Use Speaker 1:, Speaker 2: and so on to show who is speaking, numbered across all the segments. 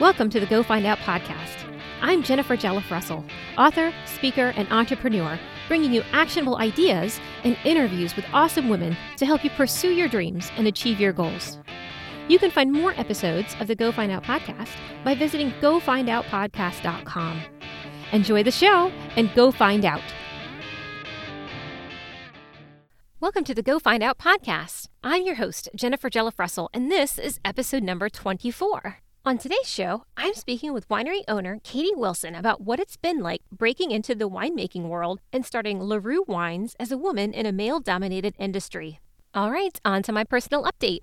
Speaker 1: Welcome to the Go Find Out podcast. I'm Jennifer Jelliff Russell, author, speaker, and entrepreneur, bringing you actionable ideas and interviews with awesome women to help you pursue your dreams and achieve your goals. You can find more episodes of the Go Find Out podcast by visiting gofindoutpodcast.com. Enjoy the show and go find out. Welcome to the Go Find Out podcast. I'm your host, Jennifer Jelliff Russell, and this is episode number 24. On today's show, I'm speaking with winery owner Katy Wilson about what it's been like breaking into the winemaking world and starting LaRue Wines as a woman in a male dominated industry. All right, on to my personal update.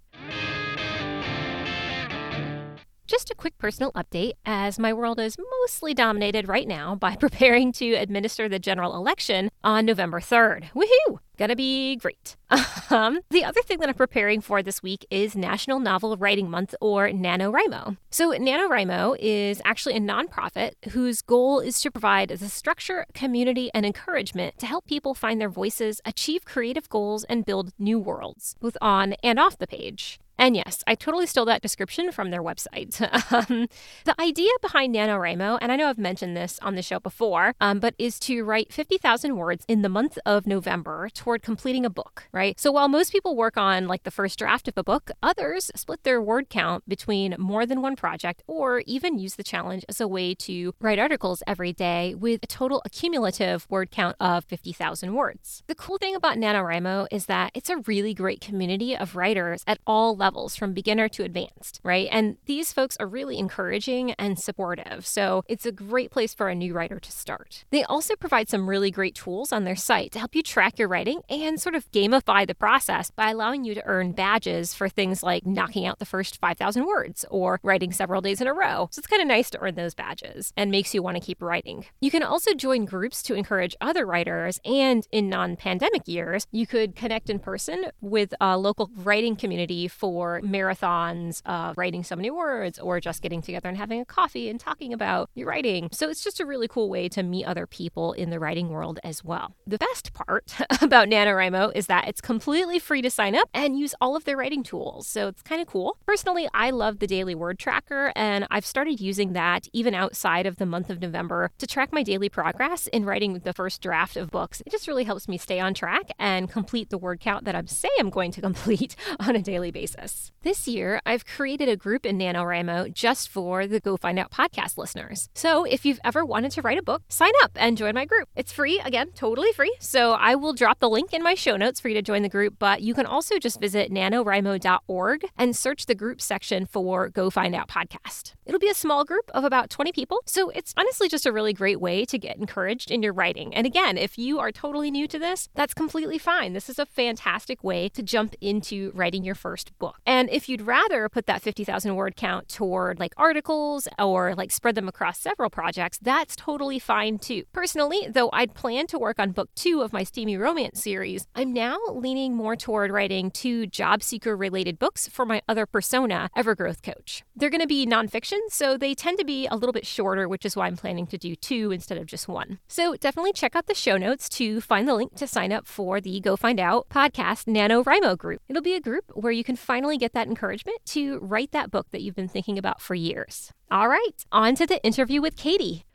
Speaker 1: Just a quick personal update, as my world is mostly dominated right now by preparing to administer the general election on November 3rd. Woohoo! Gonna be great. Um, the other thing that I'm preparing for this week is National Novel Writing Month or NaNoWriMo. So, NaNoWriMo is actually a nonprofit whose goal is to provide the structure, community, and encouragement to help people find their voices, achieve creative goals, and build new worlds, both on and off the page. And yes, I totally stole that description from their website. um, the idea behind NaNoWriMo, and I know I've mentioned this on the show before, um, but is to write 50,000 words in the month of November toward completing a book, right? So while most people work on like the first draft of a book, others split their word count between more than one project or even use the challenge as a way to write articles every day with a total accumulative word count of 50,000 words. The cool thing about NaNoWriMo is that it's a really great community of writers at all levels levels from beginner to advanced, right? And these folks are really encouraging and supportive. So it's a great place for a new writer to start. They also provide some really great tools on their site to help you track your writing and sort of gamify the process by allowing you to earn badges for things like knocking out the first 5,000 words or writing several days in a row. So it's kind of nice to earn those badges and makes you want to keep writing. You can also join groups to encourage other writers, and in non pandemic years, you could connect in person with a local writing community for for marathons of writing so many words or just getting together and having a coffee and talking about your writing. So it's just a really cool way to meet other people in the writing world as well. The best part about NaNoWriMo is that it's completely free to sign up and use all of their writing tools. So it's kind of cool. Personally, I love the daily word tracker and I've started using that even outside of the month of November to track my daily progress in writing the first draft of books. It just really helps me stay on track and complete the word count that I'm say I'm going to complete on a daily basis. This year, I've created a group in NaNoWriMo just for the Go Find Out podcast listeners. So if you've ever wanted to write a book, sign up and join my group. It's free, again, totally free. So I will drop the link in my show notes for you to join the group, but you can also just visit nanowrimo.org and search the group section for Go Find Out podcast. It'll be a small group of about 20 people, so it's honestly just a really great way to get encouraged in your writing. And again, if you are totally new to this, that's completely fine. This is a fantastic way to jump into writing your first book. And if you'd rather put that 50,000 word count toward like articles or like spread them across several projects, that's totally fine too. Personally, though I'd plan to work on book two of my Steamy Romance series, I'm now leaning more toward writing two job seeker related books for my other persona, Evergrowth Coach. They're going to be nonfiction, so they tend to be a little bit shorter, which is why I'm planning to do two instead of just one. So definitely check out the show notes to find the link to sign up for the Go Find Out podcast NaNoWriMo group. It'll be a group where you can finally finally get that encouragement to write that book that you've been thinking about for years. All right, on to the interview with Katy.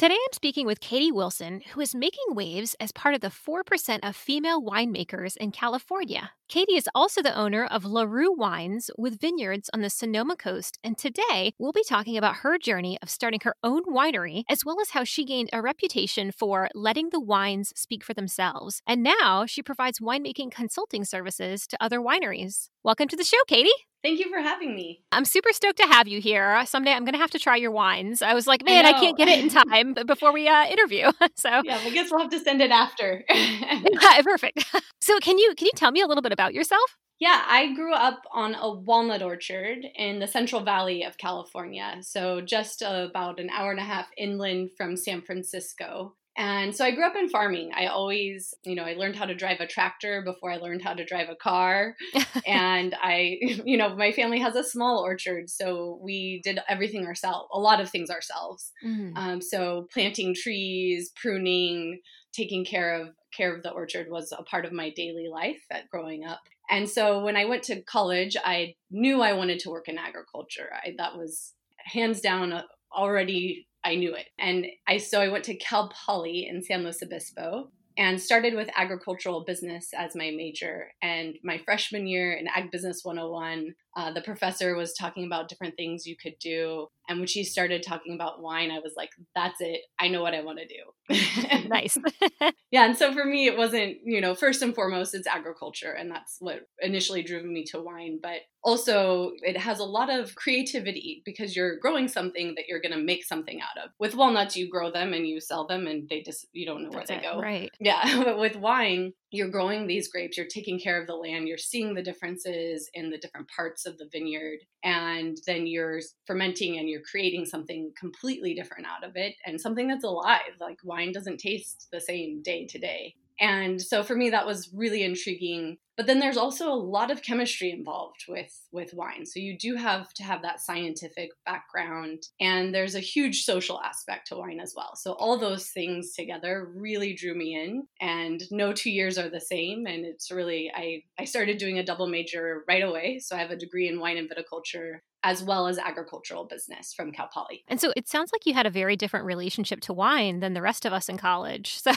Speaker 1: Today I'm speaking with Katy Wilson, who is making waves as part of the 4% of female winemakers in California. Katy is also the owner of LaRue Wines with vineyards on the Sonoma coast, and today we'll be talking about her journey of starting her own winery, as well as how she gained a reputation for letting the wines speak for themselves. And now she provides winemaking consulting services to other wineries. Welcome to the show, Katy.
Speaker 2: Thank you for having me.
Speaker 1: I'm super stoked to have you here. Someday I'm going to have to try your wines. I was like, man, I, I can't get it in time before we uh, interview. so
Speaker 2: yeah, I guess we'll have to send it after.
Speaker 1: Perfect. So can you can you tell me a little bit about yourself?
Speaker 2: Yeah, I grew up on a walnut orchard in the Central Valley of California, so just about an hour and a half inland from San Francisco. And so I grew up in farming. I always, you know, I learned how to drive a tractor before I learned how to drive a car. and I, you know, my family has a small orchard. So we did everything ourselves, a lot of things ourselves. Mm-hmm. Um, so planting trees, pruning, taking care of care of the orchard was a part of my daily life at growing up. And so when I went to college, I knew I wanted to work in agriculture. I, that was hands down already I knew it. And I so I went to Cal Poly in San Luis Obispo and started with agricultural business as my major. And my freshman year in Ag Business 101, uh, the professor was talking about different things you could do. And when she started talking about wine, I was like, that's it. I know what I want to do.
Speaker 1: nice.
Speaker 2: yeah. And so for me, it wasn't, you know, first and foremost, it's agriculture. And that's what initially drew me to wine. But also, it has a lot of creativity because you're growing something that you're going to make something out of. With walnuts, you grow them and you sell them and they just, you don't know
Speaker 1: That's
Speaker 2: where they
Speaker 1: it,
Speaker 2: go.
Speaker 1: Right.
Speaker 2: Yeah. But with wine, you're growing these grapes, you're taking care of the land, you're seeing the differences in the different parts of the vineyard, and then you're fermenting and you're creating something completely different out of it and something that's alive. Like wine doesn't taste the same day to day. And so for me, that was really intriguing. But then there's also a lot of chemistry involved with with wine. So you do have to have that scientific background, and there's a huge social aspect to wine as well. So all those things together really drew me in. And no two years are the same. And it's really I I started doing a double major right away. So I have a degree in wine and viticulture as well as agricultural business from Cal Poly.
Speaker 1: And so it sounds like you had a very different relationship to wine than the rest of us in college. So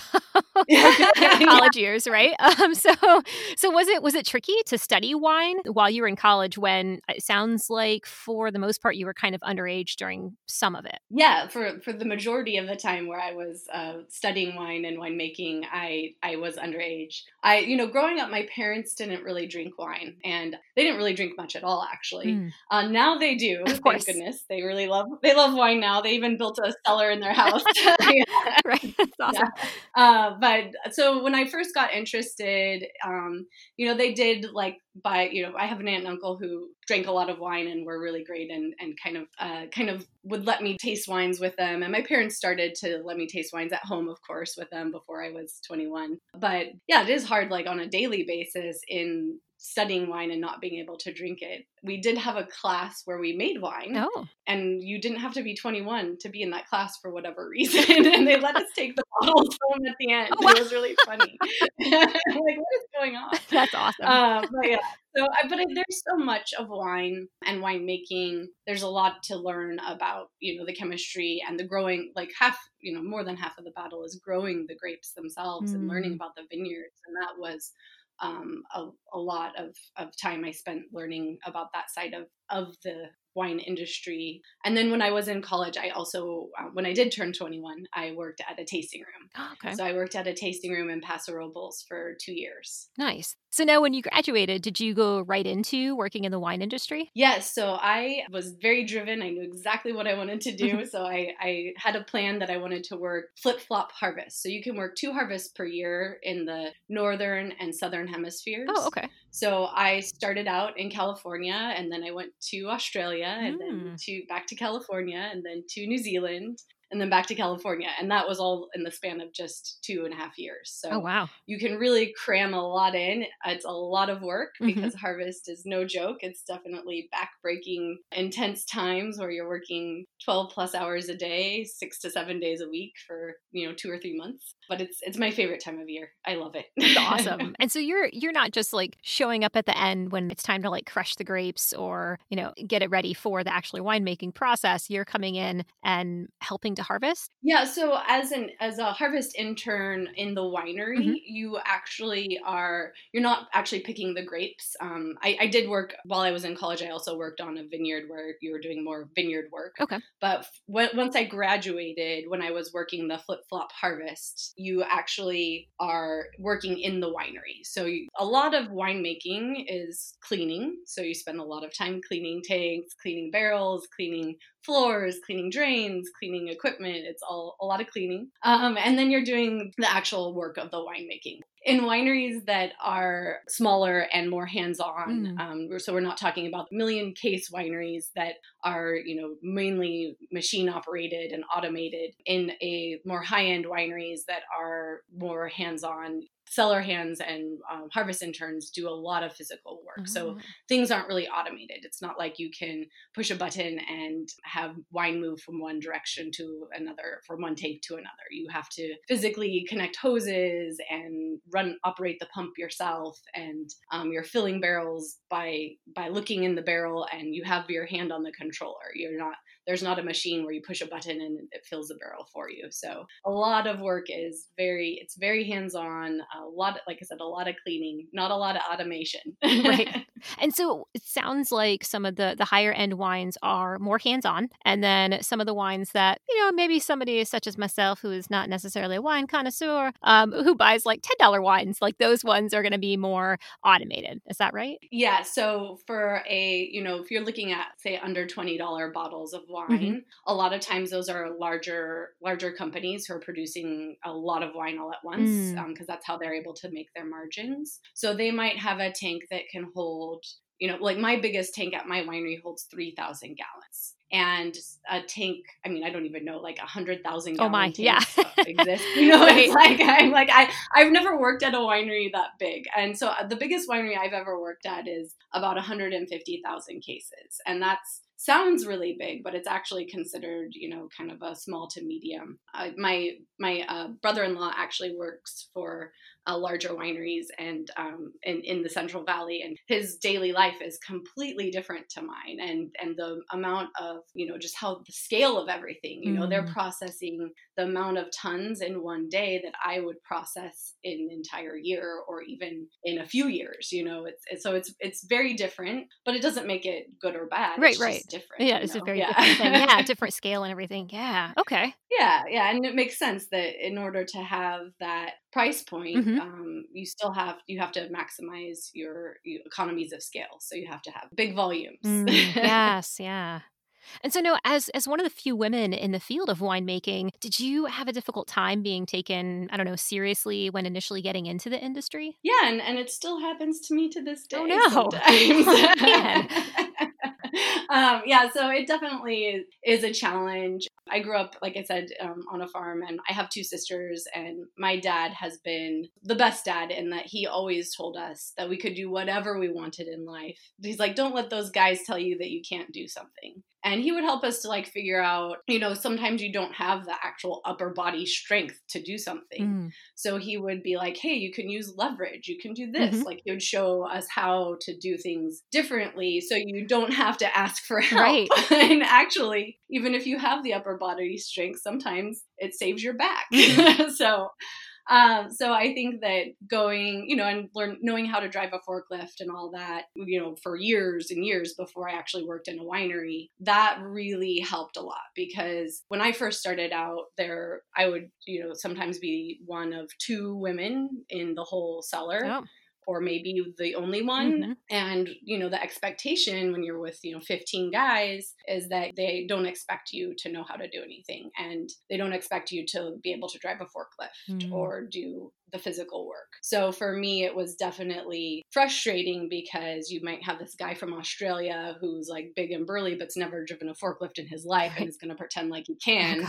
Speaker 1: college years, right? Um, so so was it was it tricky to study wine while you were in college when it sounds like for the most part you were kind of underage during some of it?
Speaker 2: Yeah, for for the majority of the time where I was uh, studying wine and winemaking, I I was underage. I you know growing up, my parents didn't really drink wine, and they didn't really drink much at all actually. Mm. Uh, now they do. Of course. Thank goodness. They really love they love wine now. They even built a cellar in their house.
Speaker 1: right. That's awesome.
Speaker 2: Yeah. Uh, but so when I first got interested, um, you know, they did like by, you know, I have an aunt and uncle who drank a lot of wine and were really great and, and kind of uh, kind of would let me taste wines with them. And my parents started to let me taste wines at home, of course, with them before I was 21. But yeah, it is hard like on a daily basis in studying wine and not being able to drink it. We did have a class where we made wine.
Speaker 1: Oh.
Speaker 2: And you didn't have to be 21 to be in that class for whatever reason. and they let us take the bottles home at the end. Oh, wow. It was really funny. like, what is going on?
Speaker 1: That's awesome.
Speaker 2: Uh, but yeah. So, I but there's so much of wine and winemaking. There's a lot to learn about, you know, the chemistry and the growing. Like half, you know, more than half of the battle is growing the grapes themselves mm. and learning mm. about the vineyards. And that was um, a, a lot of, of time I spent learning about that side of, of the wine industry. And then when I was in college, I also, uh, when I did turn 21, I worked at a tasting room.
Speaker 1: Oh, okay.
Speaker 2: So I worked at a tasting room in Paso Robles for two years.
Speaker 1: Nice. So now, when you graduated, did you go right into working in the wine industry?
Speaker 2: Yes. So I was very driven. I knew exactly what I wanted to do. so I, I had a plan that I wanted to work flip flop harvest. So you can work two harvests per year in the northern and southern hemispheres.
Speaker 1: Oh, okay.
Speaker 2: So I started out in California and then I went to Australia and mm. then hmm. to back to California and then to New Zealand and then back to California. And that was all in the span of just two and a half years. So
Speaker 1: oh, wow.
Speaker 2: you can really cram a lot in. It's a lot of work mm-hmm. because mm-hmm. harvest is no joke. It's definitely backbreaking, intense times where you're working 12 plus hours a day, six to seven days a week for, you know, two or three months. But it's it's my favorite time of year. I love it.
Speaker 1: It's awesome. and so you're you're not just like showing up at the end when it's time to like crush the grapes or, you know, get it ready for the actually winemaking process. You're coming in and helping to harvest?
Speaker 2: Yeah, so as an as a harvest intern in the winery, mm-hmm. you actually are you're not actually picking the grapes. Um, I, I did work while I was in college. I also worked on a vineyard where you were doing more vineyard work.
Speaker 1: Okay,
Speaker 2: but when, once I graduated, when I was working the flip flop harvest, you actually are working in the winery. So you, a lot of winemaking is cleaning. So you spend a lot of time cleaning tanks, cleaning barrels, cleaning floors, cleaning drains, cleaning equipment. It's all a lot of cleaning. Um, and then you're doing the actual work of the winemaking. In wineries that are smaller and more hands-on, mm. um, so we're not talking about million case wineries that are, you know, mainly machine operated and automated. In a more high-end wineries that are more hands-on, cellar hands and um, harvest interns do a lot of physical work work. So things aren't really automated. It's not like you can push a button and have wine move from one direction to another, from one tank to another. You have to physically connect hoses and run operate the pump yourself, and um, you're filling barrels by by looking in the barrel, and you have your hand on the controller. You're not there's not a machine where you push a button and it fills the barrel for you. So a lot of work is very, it's very hands on. A lot, like I said, a lot of cleaning, not a lot of automation.
Speaker 1: right. And so it sounds like some of the the higher end wines are more hands on, and then some of the wines that you know maybe somebody such as myself who is not necessarily a wine connoisseur, um, who buys like ten dollar wines, like those ones are going to be more automated. Is that right?
Speaker 2: Yeah. So for a you know if you're looking at say under twenty dollar bottles of wine. Mm-hmm. A lot of times those are larger larger companies who are producing a lot of wine all at once because mm. um, that's how they're able to make their margins. So they might have a tank that can hold you know, like my biggest tank at my winery holds 3,000 gallons. And a tank, I mean, I don't even know, like a
Speaker 1: oh my, yeah.
Speaker 2: exist. You know, right. it's like I'm like I I've never worked at a winery that big, and so uh, the biggest winery I've ever worked at is about 150,000 cases, and that's sounds really big, but it's actually considered, you know, kind of a small to medium. Uh, my my uh, brother-in-law actually works for uh, larger wineries and um, in, in the Central Valley, and his daily life is completely different to mine. And and the amount of you know just how the scale of everything, you know, they're mm. processing the amount of tons in one day that I would process in an entire year or even in a few years. You know, it's, it's so it's it's very different, but it doesn't make it good or bad.
Speaker 1: Right,
Speaker 2: it's
Speaker 1: right.
Speaker 2: different.
Speaker 1: Yeah, it's know? a very yeah. different thing. Yeah, different scale and everything. Yeah. Okay.
Speaker 2: Yeah, yeah, and it makes sense that in order to have that price point, mm-hmm. um, you still have you have to maximize your, your, economies of scale. So you have to have big volumes.
Speaker 1: Mm, yes, yeah. And so, no, as as one of the few women in the field of winemaking, did you have a difficult time being taken, I don't know, seriously when initially getting into the industry?
Speaker 2: Yeah, and, and it still happens to me to this
Speaker 1: oh,
Speaker 2: day.
Speaker 1: Oh
Speaker 2: no! um, yeah, so it definitely is a challenge. I grew up, like I said, um, on a farm, and I have two sisters. And my dad has been the best dad in that he always told us that we could do whatever we wanted in life. He's like, don't let those guys tell you that you can't do something and he would help us to like figure out you know sometimes you don't have the actual upper body strength to do something mm. so he would be like hey you can use leverage you can do this mm-hmm. like he would show us how to do things differently so you don't have to ask for help right. and actually even if you have the upper body strength sometimes it saves your back so um, so I think that going, you know, and learn knowing how to drive a forklift and all that, you know, for years and years before I actually worked in a winery, that really helped a lot because when I first started out there, I would, you know, sometimes be one of two women in the whole cellar. Oh or maybe the only one mm-hmm. and you know the expectation when you're with you know 15 guys is that they don't expect you to know how to do anything and they don't expect you to be able to drive a forklift mm-hmm. or do the physical work. So for me, it was definitely frustrating because you might have this guy from Australia who's like big and burly, but's never driven a forklift in his life right. and is going to pretend like he oh, can.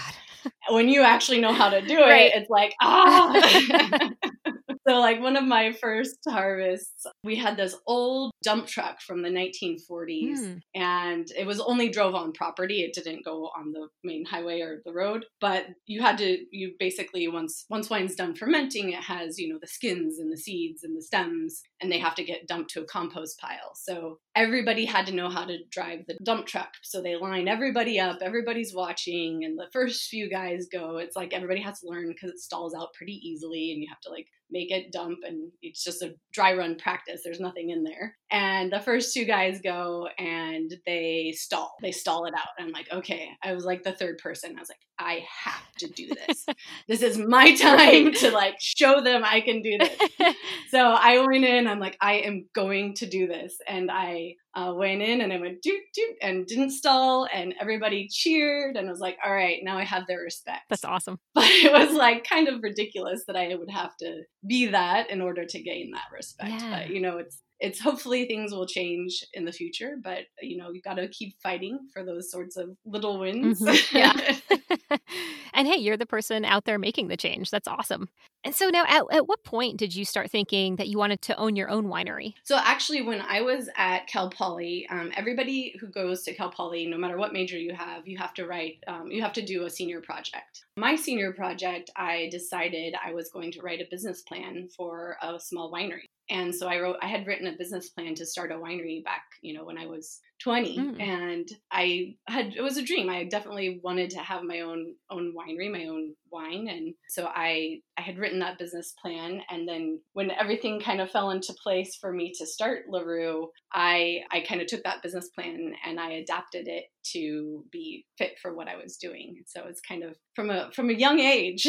Speaker 2: Oh, when you actually know how to do it, right. it's like, ah. So, like one of my first harvests, we had this old dump truck from the 1940s, mm. and it was only drove on property. It didn't go on the main highway or the road. But you had to, you basically once once wine's done fermenting, it has you know the skins and the seeds and the stems, and they have to get dumped to a compost pile. So everybody had to know how to drive the dump truck. So they line everybody up. Everybody's watching, and the first few guys go. It's like everybody has to learn because it stalls out pretty easily, and you have to like make it dump and it's just a dry run practice. There's nothing in there. And the first two guys go and they stall. They stall it out. And i'm like okay. I was like the third person. I was like i have to do this. This is my time to like show them i can do this. So i went in. I'm like i am going to do this. And i uh, went in and I went doot doot and didn't stall and everybody cheered and I was like, all right, now I have their respect.
Speaker 1: That's awesome.
Speaker 2: But it was like kind of ridiculous that I would have to be that in order to gain that respect. Yeah. But you know, it's it's hopefully things will change in the future, but you know, you've got to keep fighting for those sorts of little wins.
Speaker 1: Mm-hmm. Yeah. And hey, you're the person out there making the change. That's awesome. And so now, at, at what point did you start thinking that you wanted to own your own winery?
Speaker 2: So actually, when I was at Cal Poly, um, everybody who goes to Cal Poly, no matter what major you have, you have to write, um, you have to do a senior project. My senior project, I decided I was going to write a business plan for a small winery. And so I wrote, I had written a business plan to start a winery back, you know, when I was 20 mm. and i had it was a dream. I definitely wanted to have my own own winery my own wine. And so i i had written that business plan. And then when everything kind of fell into place for me to start larue i i kind of took that business plan and i adapted it to be fit for what i was doing. So it's kind of from a from a young age.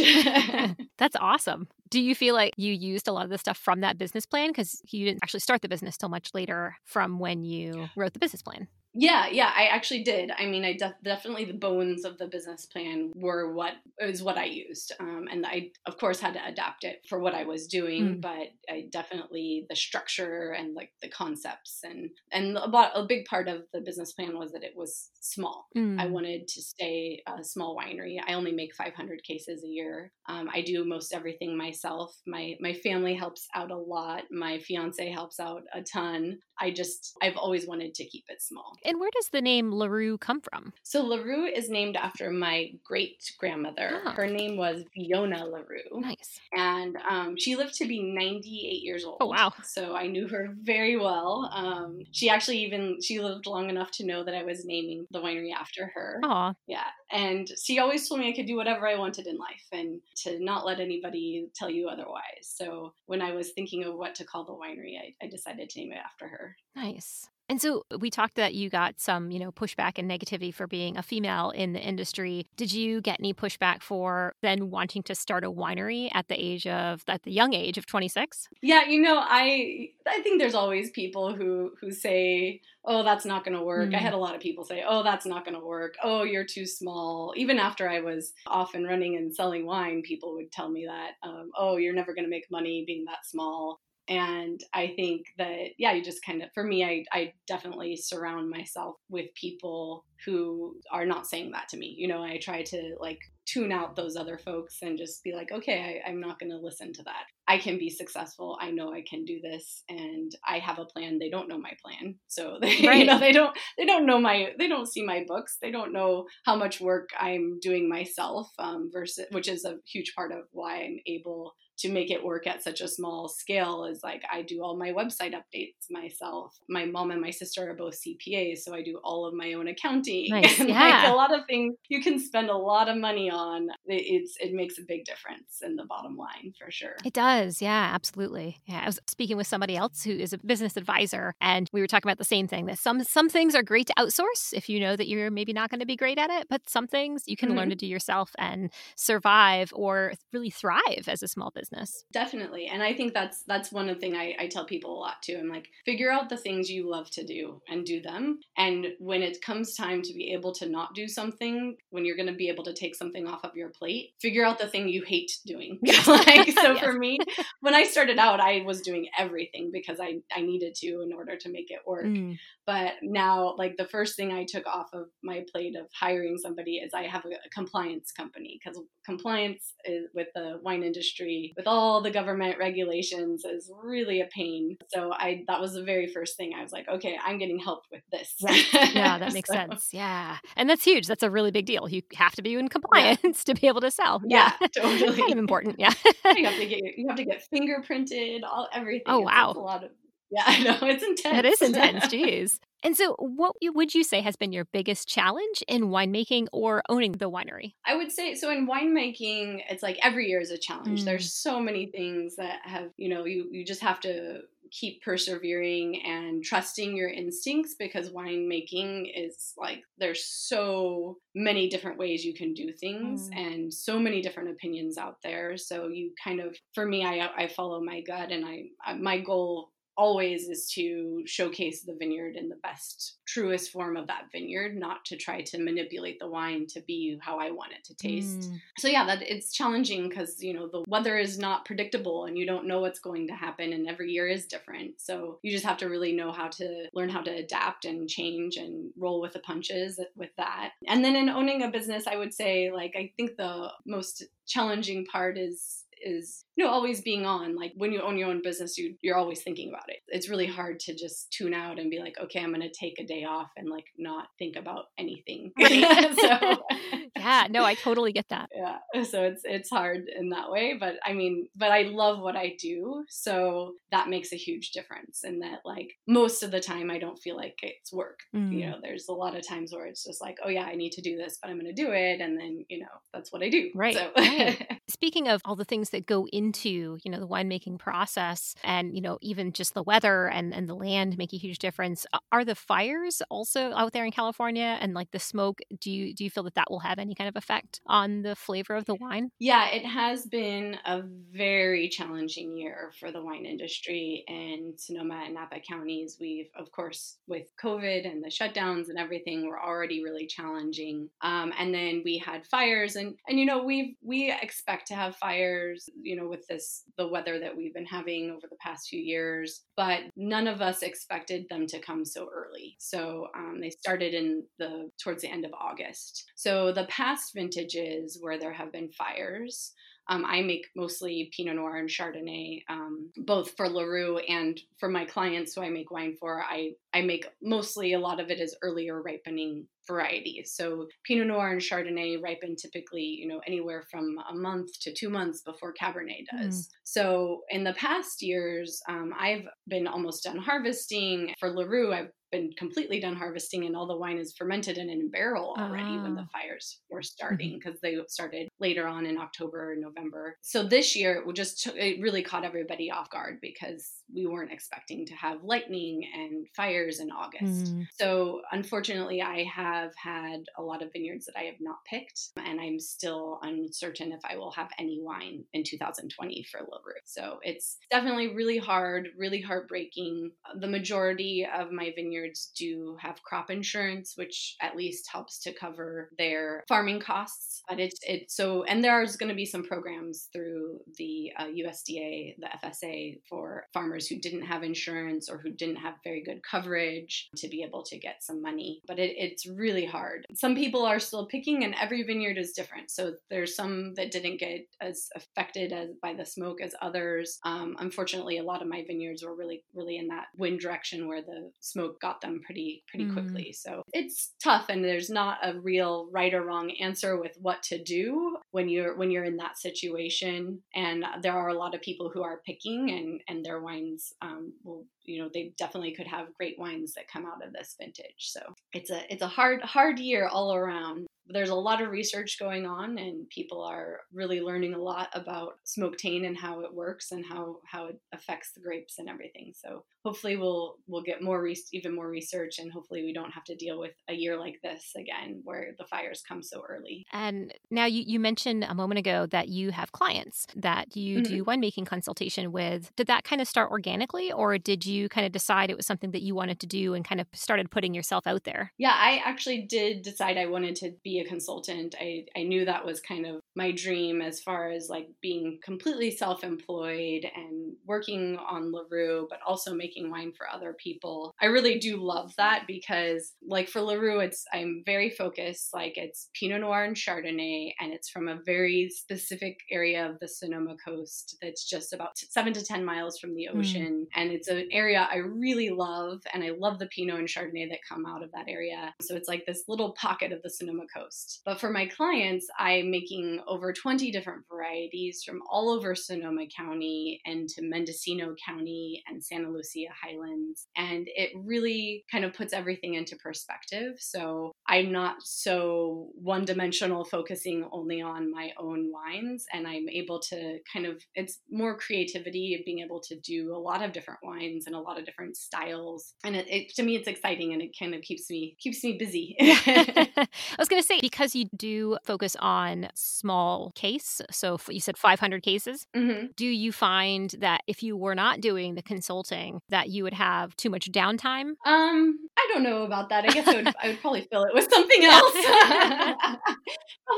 Speaker 1: That's awesome. Do you feel like you used a lot of the stuff from that business plan? Because you didn't actually start the business till much later from when you wrote the business plan
Speaker 2: yeah, yeah, I actually did. I mean, I de- definitely the bones of the business plan were what is what I used, um, and I of course had to adapt it for what I was doing. Mm. But I definitely the structure and like the concepts and and about a big part of the business plan was that it was small. Mm. I wanted to stay a small winery. I only make 500 cases a year. Um, I do most everything myself. My my family helps out a lot. My fiance helps out a ton. I just I've always wanted to keep it small.
Speaker 1: And where does the name LaRue come from?
Speaker 2: So LaRue is named after my great grandmother. Oh. Her name was Fiona LaRue.
Speaker 1: Nice.
Speaker 2: And um, she lived to be 98 years old.
Speaker 1: Oh wow.
Speaker 2: So I knew her very well. Um, she actually even she lived long enough to know that I was naming the winery after her.
Speaker 1: Aw.
Speaker 2: Yeah. And she always told me I could do whatever I wanted in life and to not let anybody tell you otherwise. So when I was thinking of what to call the winery, I, I decided to name it after her.
Speaker 1: Nice. And so we talked that you got some, you know, pushback and negativity for being a female in the industry. Did you get any pushback for then wanting to start a winery at the age of at the young age of 26?
Speaker 2: Yeah, you know, I I think there's always people who who say, "Oh, that's not going to work." Mm. I had a lot of people say, "Oh, that's not going to work. Oh, you're too small." Even after I was off and running and selling wine, people would tell me that, um, "Oh, you're never going to make money being that small." And i think that yeah you just kind of for me I, I definitely surround myself with people who are not saying that to me. You know i try to like tune out those other folks and just be like okay I, i'm not going to listen to that. I can be successful. I know i can do this and i have a plan. They don't know my plan. So they right. you know they don't they don't know my they don't see my books. They don't know how much work i'm doing myself um, versus which is a huge part of why i'm able to make it work at such a small scale is like I do all my website updates myself. My mom and my sister are both CPAs, so I do all of my own accounting.
Speaker 1: Nice.
Speaker 2: and
Speaker 1: yeah.
Speaker 2: like a lot of things you can spend a lot of money on. It's it makes a big difference in the bottom line for sure.
Speaker 1: It does. Yeah, absolutely. Yeah. I was speaking with somebody else who is a business advisor and we were talking about the same thing that some some things are great to outsource if you know that you're maybe not going to be great at it, but some things you can mm-hmm. learn to do yourself and survive or really thrive as a small business business.
Speaker 2: Definitely. And I think that's that's one of the thing I, I tell people a lot too. I'm like, figure out the things you love to do and do them. And when it comes time to be able to not do something, when you're gonna be able to take something off of your plate, figure out the thing you hate doing. like so yes. for me, when I started out, I was doing everything because I, I needed to in order to make it work. Mm. But now, like the first thing I took off of my plate of hiring somebody is I have a, a compliance company because compliance is, with the wine industry, with all the government regulations, is really a pain. So I that was the very first thing I was like, okay, I'm getting help with this.
Speaker 1: Right. Yeah, that makes so. sense. Yeah, and that's huge. That's a really big deal. You have to be in compliance yeah. to be able to sell.
Speaker 2: Yeah, yeah. totally.
Speaker 1: kind of important. Yeah,
Speaker 2: you have to get you have to get fingerprinted, all everything.
Speaker 1: Oh wow,
Speaker 2: a lot of yeah, I know. It's intense.
Speaker 1: It is intense. Jeez. And so, what would you say has been your biggest challenge in winemaking or owning the winery?
Speaker 2: I would say so. In winemaking, it's like every year is a challenge. Mm. There's so many things that have, you know, you, you just have to keep persevering and trusting your instincts because winemaking is like there's so many different ways you can do things mm. and so many different opinions out there so you kind of for me i i follow my gut and i my goal always is to showcase the vineyard in the best, truest form of that vineyard, not to try to manipulate the wine to be how I want it to taste. Mm. So yeah, that it's challenging because you know the weather is not predictable and you don't know what's going to happen, and every year is different. So you just have to really know how to learn how to adapt and change and roll with the punches with that. And then in owning a business, I would say like I think the most challenging part is is you know always being on like when you own your own business you you're always thinking about it it's really hard to just tune out and be like okay i'm going to take a day off and like not think about anything
Speaker 1: so yeah no i totally get that
Speaker 2: yeah so it's it's hard in that way but i mean but i love what i do so that makes a huge difference in that like most of the time i don't feel like it's work mm. you know there's a lot of times where it's just like oh yeah i need to do this but i'm going to do it and then you know that's what i do
Speaker 1: right, so. right. speaking of all the things that go into you know the winemaking process and you know even just the weather and and the land make a huge difference. Are the fires also out there in california? And like the smoke do you do you feel that that will have any kind of effect on the flavor of the wine?
Speaker 2: Yeah it has been a very challenging year for the wine industry in sonoma and napa counties. We've of course with covid and the shutdowns and everything were already really challenging um, and then we had fires and and you know we we expect to have fires you know, with this, the weather that we've been having over the past few years, but none of us expected them to come so early. So um, they started in the, towards the end of August. So the past vintages where there have been fires, um, I make mostly Pinot Noir and Chardonnay, um, both for Larue and for my clients who I make wine for. I, I make mostly a lot of it is earlier ripening varieties. So Pinot Noir and Chardonnay ripen typically, you know, anywhere from a month to two months before Cabernet does. Mm. So in the past years, um, I've been almost done harvesting. For Larue, I've been completely done harvesting and all the wine is fermented and in a barrel already when the ah. fires were starting because mm-hmm. they started later on in October and November. So this year it just it really caught everybody off guard because we weren't expecting to have lightning and fires in August. Mm. So unfortunately I have had a lot of vineyards that I have not picked and I'm still uncertain if I will have any wine in 2020 for Larue. So it's definitely really hard, really heartbreaking. The majority of my vineyards vineyards do have crop insurance, which at least helps to cover their farming costs. But it's it so and there's going to be some programs through the uh, USDA, the FSA for farmers who didn't have insurance or who didn't have very good coverage to be able to get some money. But it, it's really hard. Some people are still picking, and every vineyard is different. So there's some that didn't get as affected as by the smoke as others. Um, unfortunately, a lot of my vineyards were really really in that wind direction where the smoke got them pretty pretty mm. quickly. So it's tough and there's not a real right or wrong answer with what to do when you're when you're in that situation. And there are a lot of people who are picking and and their wines um, will you know they definitely could have great wines that come out of this vintage. So it's a it's a hard hard year all around. There's a lot of research going on and people are really learning a lot about smoke taint and how it works and how how it affects the grapes and everything. So hopefully we'll we'll get more re- even more research and hopefully we don't have to deal with a year like this again where the fires come so early.
Speaker 1: And now you, you mentioned a moment ago that you have clients that you mm-hmm. do winemaking consultation with. Did that kind of start organically or did you kind of decide it was something that you wanted to do and kind of started putting yourself out there
Speaker 2: yeah i actually did decide i wanted to be a consultant i, I knew that was kind of my dream as far as like being completely self-employed and working on larue but also making wine for other people. I really do love that because like for LaRue, it's I'm very focused. Like it's Pinot Noir and Chardonnay, and it's from a very specific area of the Sonoma coast that's just about seven to 10 miles from the hmm. ocean. Mm. And it's an area I really love. And I love the Pinot and Chardonnay that come out of that area. So it's like this little pocket of the Sonoma coast. But for my clients, I'm making over 20 different varieties from all over Sonoma County and to Mendocino County and Santa Lucia Highlands. And it really kind of puts everything into perspective. So I'm not so one dimensional, focusing only on my own wines. And I'm able to kind of, it's more creativity of being able to do a lot of different wines and a lot of different styles. And it, it to me, it's exciting and it kind of keeps me, keeps me busy.
Speaker 1: I was going to say, say, because you do focus on small case, so you said 500 cases, mm-hmm. do you find that if you were not doing the consulting, that you would have too much downtime?
Speaker 2: Um, I don't know about that. I guess I would, I would probably fill it with something else.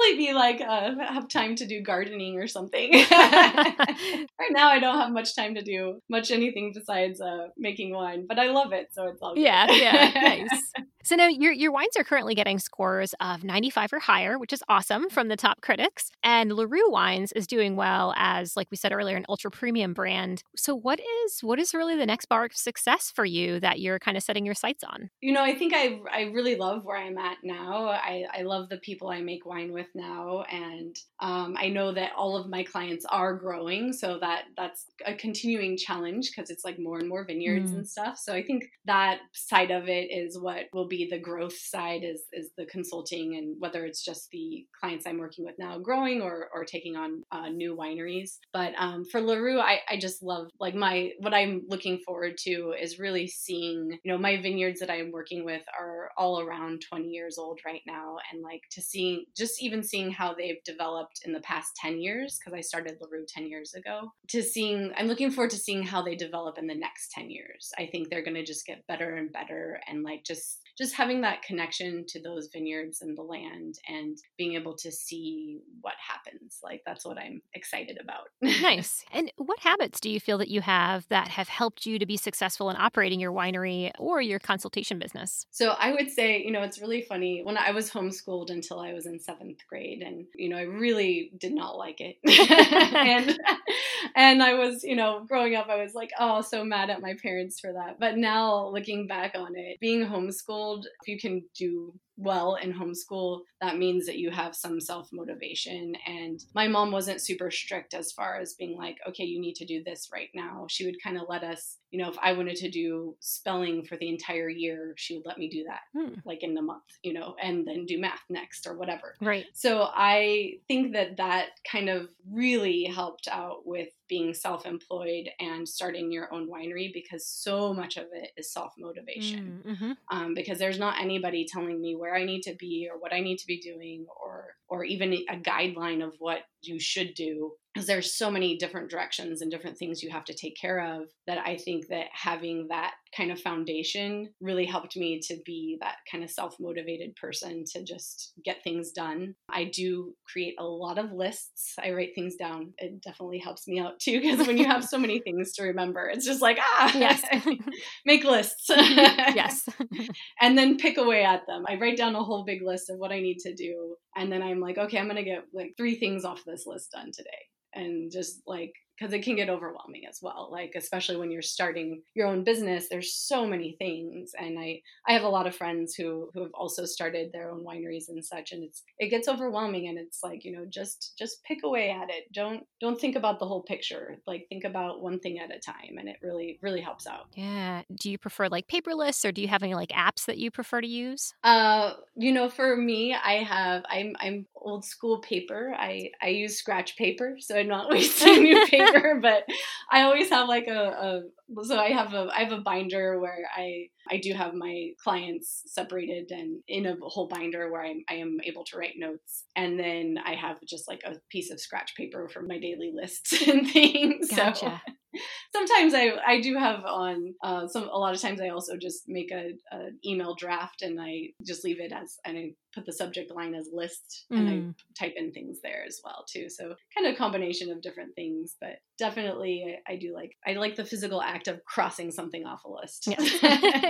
Speaker 2: Probably be like, uh, have time to do gardening or something. right now, I don't have much time to do much anything besides uh, making wine, but I love it, so it's all good.
Speaker 1: Yeah, yeah, nice. So now your your wines are currently getting scores of 95 or higher, which is awesome from the top critics. And Larue Wines is doing well as, like we said earlier, an ultra premium brand. So what is what is really the next bar of success for you that you're kind of setting your sights on?
Speaker 2: You know, I think I I really love where I'm at now. I, I love the people I make wine with now, and um, I know that all of my clients are growing, so that that's a continuing challenge because it's like more and more vineyards mm. and stuff. So I think that side of it is what will be be the growth side is is the consulting and whether it's just the clients I'm working with now growing or or taking on uh, new wineries. But um, for Larue, I, I just love like my what I'm looking forward to is really seeing you know my vineyards that I'm working with are all around 20 years old right now, and like to see just even seeing how they've developed in the past 10 years because I started Larue 10 years ago. To seeing, I'm looking forward to seeing how they develop in the next 10 years. I think they're going to just get better and better and like just just having that connection to those vineyards and the land and being able to see what happens like that's what i'm excited about.
Speaker 1: Nice. And what habits do you feel that you have that have helped you to be successful in operating your winery or your consultation business?
Speaker 2: So i would say you know it's really funny when i was homeschooled until i was in seventh grade and you know i really did not like it. And and i was you know growing up i was like oh so mad at my parents for that. But now looking back on it being homeschooled if you can do well in homeschool, that means that you have some self motivation. And my mom wasn't super strict as far as being like, okay, you need to do this right now. She would kind of let us, you know, if I wanted to do spelling for the entire year, she would let me do that hmm. like in a month, you know, and then do math next or whatever.
Speaker 1: Right.
Speaker 2: So I think that that kind of really helped out with being self employed and starting your own winery because so much of it is self motivation. Mm, mm-hmm. Um, because there's not anybody telling me where where I need to be or what I need to be doing or or even a guideline of what you should do because there's so many different directions and different things you have to take care of that I think that having that kind of foundation really helped me to be that kind of self-motivated person to just get things done. I do create a lot of lists. I write things down. It definitely helps me out too because when you have so many things to remember, it's just like ah, yes. make lists.
Speaker 1: yes.
Speaker 2: and then pick away at them. I write down a whole big list of what I need to do and then I'm like, okay, I'm to get like three things off this list done today. And just like because it can get overwhelming as well like especially when you're starting your own business there's so many things and i i have a lot of friends who who have also started their own wineries and such and it's it gets overwhelming and it's like you know just just pick away at it. Don't don't think about the whole picture like think about one thing at a time and it really really helps out.
Speaker 1: Yeah. Do you prefer like paperless or do you have any like apps that you prefer to use?
Speaker 2: Uh you know for me i have i'm i'm old school paper i i use scratch paper so i'm not wasting new paper but I always have like a, a so I have a I have a binder where I I do have my clients separated and in a whole binder where I'm, I am able to write notes. And then I have just like a piece of scratch paper for my daily lists and things. Gotcha. So sometimes I, I do have on uh, some a lot of times I also just make a, a, email draft and I just leave it as and I put the subject line as list mm. and I mm. type in things there as well too. So kind of a combination of different things, but definitely I, I do like I like the physical act of crossing something off a list.
Speaker 1: Yes.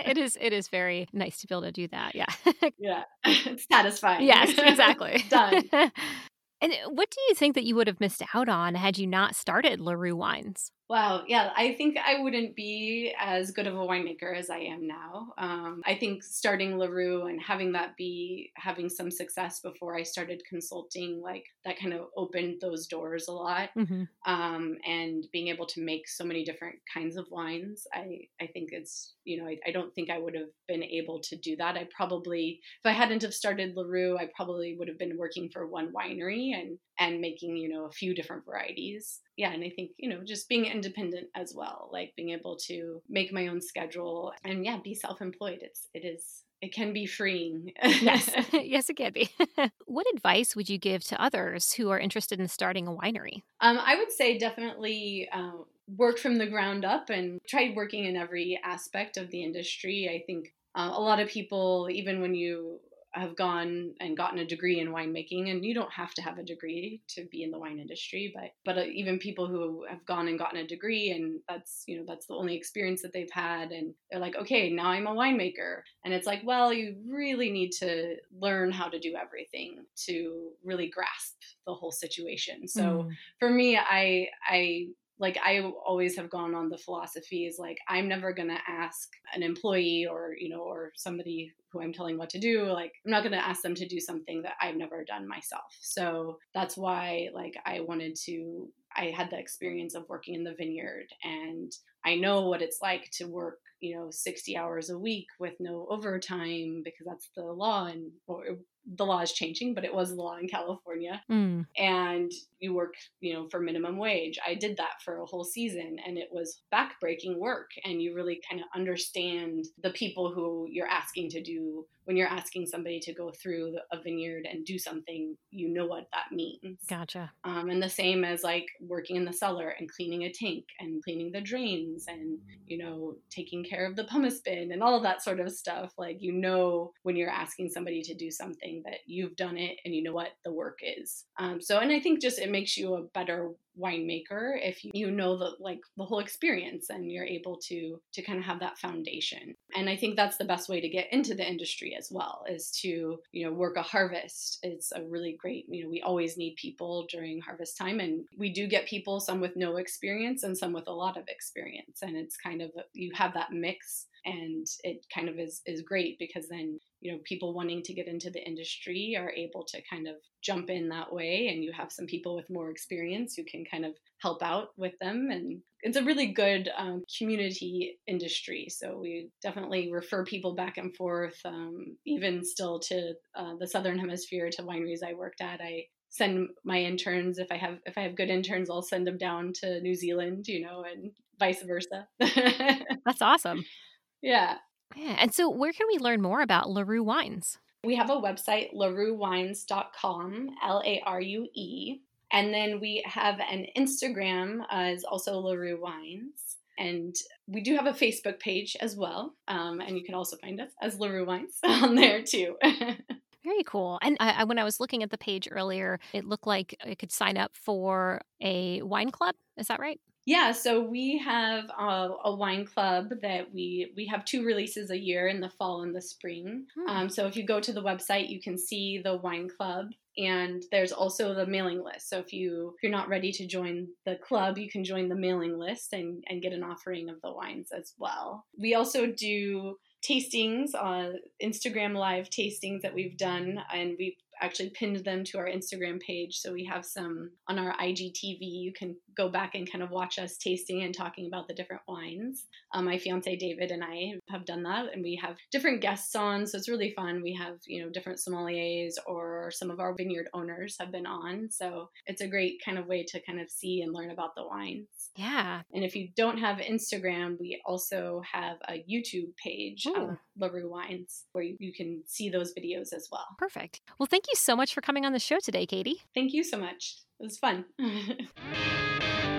Speaker 1: it is it is very nice to be able to do that. Yeah.
Speaker 2: yeah. It's satisfying.
Speaker 1: Yes, exactly.
Speaker 2: Done.
Speaker 1: And what do you think that you would have missed out on had you not started LaRue Wines?
Speaker 2: Wow. Yeah. I think I wouldn't be as good of a winemaker as I am now. Um, I think starting LaRue and having that be having some success before I started consulting, like that kind of opened those doors a lot. Mm-hmm. Um, and being able to make so many different kinds of wines, I, I think it's, you know, I, I don't think I would have been able to do that. I probably, if I hadn't have started LaRue, I probably would have been working for one winery and, and making, you know, a few different varieties yeah, and I think, you know, just being independent as well, like being able to make my own schedule and yeah, be self-employed. It's it is it can be freeing.
Speaker 1: yes, yes, it can be. what advice would you give to others who are interested in starting a winery?
Speaker 2: Um, I would say definitely uh, work from the ground up and try working in every aspect of the industry. I think uh, a lot of people, even when you have gone and gotten a degree in winemaking and you don't have to have a degree to be in the wine industry but but uh, even people who have gone and gotten a degree and that's you know that's the only experience that they've had and they're like okay now I'm a winemaker and it's like well you really need to learn how to do everything to really grasp the whole situation so mm. for me I I like I always have gone on the philosophy is like I'm never going to ask an employee or you know or somebody who I'm telling what to do like I'm not going to ask them to do something that I've never done myself. So that's why like I wanted to I had the experience of working in the vineyard and I know what it's like to work, you know, 60 hours a week with no overtime because that's the law and the law is changing, but it was the law in California. Mm. And you work, you know, for minimum wage. I did that for a whole season and it was backbreaking work. And you really kind of understand the people who you're asking to do when you're asking somebody to go through a vineyard and do something, you know what that means.
Speaker 1: Gotcha.
Speaker 2: Um, and the same as like working in the cellar and cleaning a tank and cleaning the drains and, you know, taking care of the pomace bin and all of that sort of stuff. Like, you know, when you're asking somebody to do something that you've done it and you know what the work is. Um, so, and I think just it makes you a better winemaker if you know the like the whole experience and you're able to to kind of have that foundation. And i think that's the best way to get into the industry as well is to you know work a harvest. It's a really great you know we always need people during harvest time and we do get people some with no experience and some with a lot of experience and it's kind of you have that mix and it kind of is is great because then you know people wanting to get into the industry are able to kind of jump in that way and you have some people with more experience who can kind of help out with them and it's a really good um, community industry. So we definitely refer people back and forth um, even still to uh, the southern hemisphere to wineries i worked at. I send my interns if i have if i have good interns i'll send them down to new zealand you know and vice versa.
Speaker 1: That's awesome
Speaker 2: yeah
Speaker 1: yeah. And so, where can we learn more about LaRue Wines?
Speaker 2: We have a website, laruewines.com, L A R U E. And then we have an Instagram, uh, is also LaRue Wines. And we do have a Facebook page as well. Um, and you can also find us as LaRue Wines on there too.
Speaker 1: Very cool. And I, I, when I was looking at the page earlier, it looked like I could sign up for a wine club. Is that right?
Speaker 2: Yeah, so we have a, a, wine club that we we have two releases a year in the fall and the spring. Hmm. Um, so if you go to the website, you can see the wine club, and there's also the mailing list. So if you if you're not ready to join the club, you can join the mailing list and and get an offering of the wines as well. We also do tastings, uh, Instagram live tastings that we've done, and we've actually pinned them to our Instagram page. So we have some on our IGTV. You can go back and kind of watch us tasting and talking about the different wines. Um, my fiance David and I have done that, and we have different guests on. So it's really fun. We have you know different sommeliers or some of our vineyard owners have been on. So it's a great kind of way to kind of see and learn about the wines.
Speaker 1: Yeah.
Speaker 2: And if you don't have Instagram, we also have a YouTube page, um, LaRue Wines, where you, you can see those videos as well.
Speaker 1: Perfect. Well, thank you so much for coming on the show today, Katy.
Speaker 2: Thank you so much. It was fun.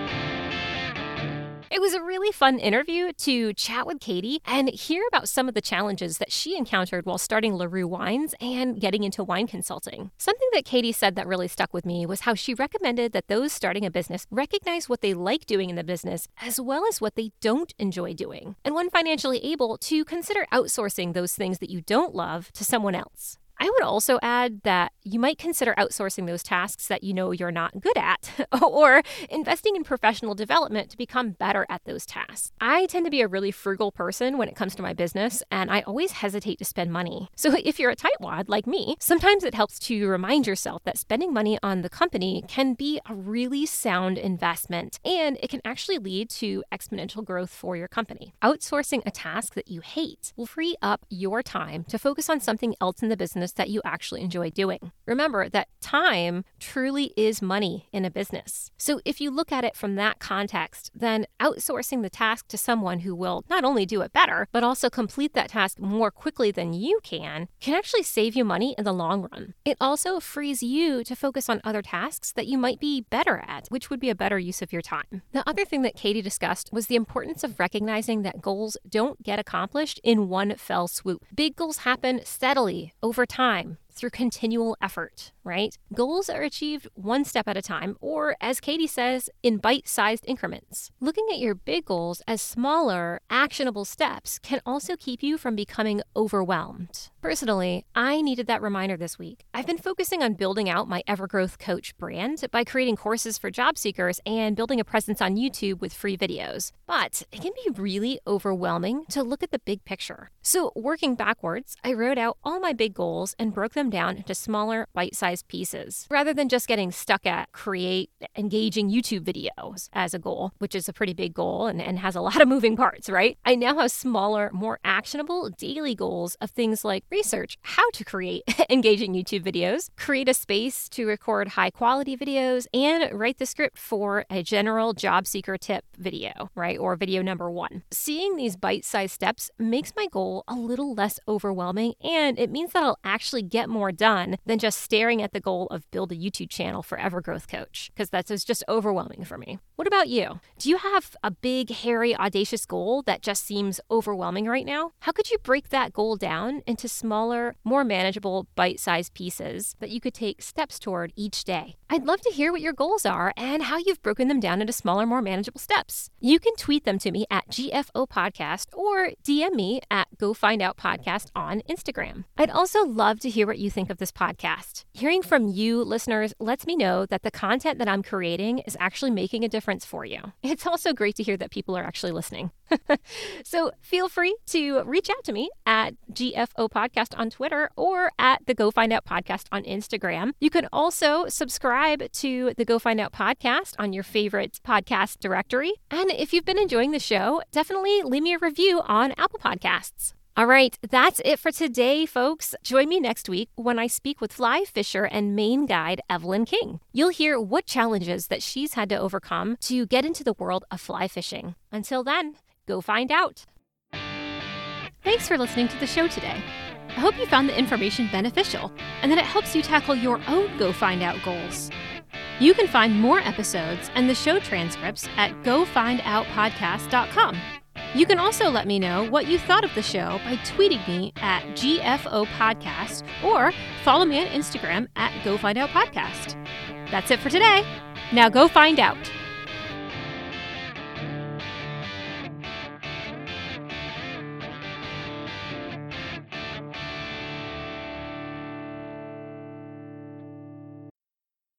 Speaker 1: It was a really fun interview to chat with Katy and hear about some of the challenges that she encountered while starting LaRue Wines and getting into wine consulting. Something that Katy said that really stuck with me was how she recommended that those starting a business recognize what they like doing in the business as well as what they don't enjoy doing. And when financially able, to consider outsourcing those things that you don't love to someone else. I would also add that you might consider outsourcing those tasks that you know you're not good at, or investing in professional development to become better at those tasks. I tend to be a really frugal person when it comes to my business, and I always hesitate to spend money. So if you're a tightwad like me, sometimes it helps to remind yourself that spending money on the company can be a really sound investment, and it can actually lead to exponential growth for your company. Outsourcing a task that you hate will free up your time to focus on something else in the business business that you actually enjoy doing. Remember that time truly is money in a business. So if you look at it from that context, then outsourcing the task to someone who will not only do it better, but also complete that task more quickly than you can, can actually save you money in the long run. It also frees you to focus on other tasks that you might be better at, which would be a better use of your time. The other thing that Katy discussed was the importance of recognizing that goals don't get accomplished in one fell swoop. Big goals happen steadily over time time through continual effort, right? Goals are achieved one step at a time, or as Katy says, in bite sized increments. Looking at your big goals as smaller, actionable steps can also keep you from becoming overwhelmed. Personally, I needed that reminder this week. I've been focusing on building out my Evergrowth Coach brand by creating courses for job seekers and building a presence on YouTube with free videos. But it can be really overwhelming to look at the big picture. So, working backwards, I wrote out all my big goals and broke them down into smaller, bite sized pieces rather than just getting stuck at create engaging YouTube videos as a goal, which is a pretty big goal and, and has a lot of moving parts, right? I now have smaller, more actionable daily goals of things like research how to create engaging YouTube videos, create a space to record high quality videos, and write the script for a general job seeker tip video, right? Or video number one. Seeing these bite sized steps makes my goal a little less overwhelming, and it means that I'll actually get more done than just staring at the goal of build a YouTube channel for Evergrowth Coach, because that's just overwhelming for me. What about you? Do you have a big, hairy, audacious goal that just seems overwhelming right now? How could you break that goal down into smaller, more manageable, bite sized pieces that you could take steps toward each day? I'd love to hear what your goals are and how you've broken them down into smaller, more manageable steps. You can tweet them to me at GFO Podcast or DM me at Go Find Out Podcast on Instagram. I'd also love to hear what you think of this podcast. Hearing from you, listeners, lets me know that the content that I'm creating is actually making a difference for you. It's also great to hear that people are actually listening. so feel free to reach out to me at GFO Podcast on Twitter or at the Go Find Out Podcast on Instagram. You can also subscribe to the Go Find Out Podcast on your favorite podcast directory. And if you've been enjoying the show, definitely leave me a review on Apple Podcasts. All right, that's it for today, folks. Join me next week when I speak with fly fisher and Maine guide Evelyn King. You'll hear what challenges that she's had to overcome to get into the world of fly fishing. Until then, go find out. Thanks for listening to the show today. I hope you found the information beneficial and that it helps you tackle your own Go Find Out goals. You can find more episodes and the show transcripts at gofindoutpodcast.com. You can also let me know what you thought of the show by tweeting me at GFO Podcast or follow me on Instagram at Go Find Out Podcast. That's it for today. Now go find out.